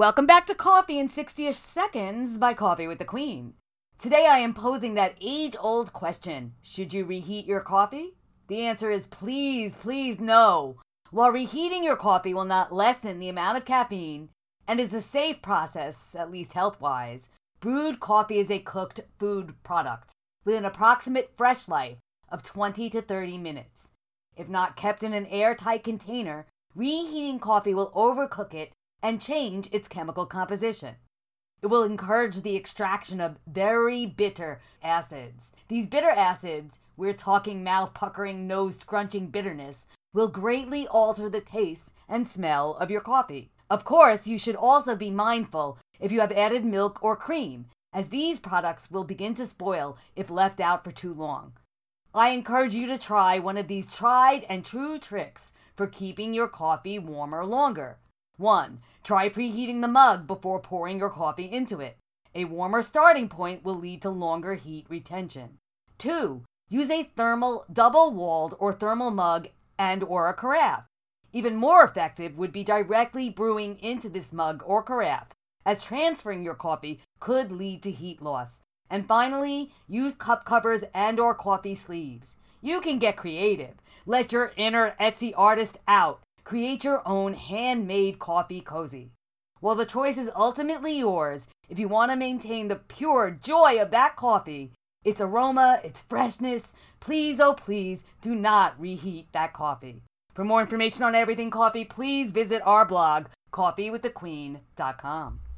Welcome back to Coffee in 60ish Seconds by Coffee with the Queen. Today I am posing that age old question Should you reheat your coffee? The answer is please, please no. While reheating your coffee will not lessen the amount of caffeine and is a safe process, at least health wise, brewed coffee is a cooked food product with an approximate fresh life of 20 to 30 minutes. If not kept in an airtight container, reheating coffee will overcook it and change its chemical composition. It will encourage the extraction of very bitter acids. These bitter acids, we're talking mouth puckering, nose scrunching bitterness, will greatly alter the taste and smell of your coffee. Of course, you should also be mindful if you have added milk or cream, as these products will begin to spoil if left out for too long. I encourage you to try one of these tried and true tricks for keeping your coffee warmer longer. 1. Try preheating the mug before pouring your coffee into it. A warmer starting point will lead to longer heat retention. 2. Use a thermal double-walled or thermal mug and or a carafe. Even more effective would be directly brewing into this mug or carafe, as transferring your coffee could lead to heat loss. And finally, use cup covers and or coffee sleeves. You can get creative. Let your inner Etsy artist out Create your own handmade coffee cozy. While the choice is ultimately yours, if you want to maintain the pure joy of that coffee, its aroma, its freshness, please, oh please, do not reheat that coffee. For more information on everything coffee, please visit our blog, coffeewiththequeen.com.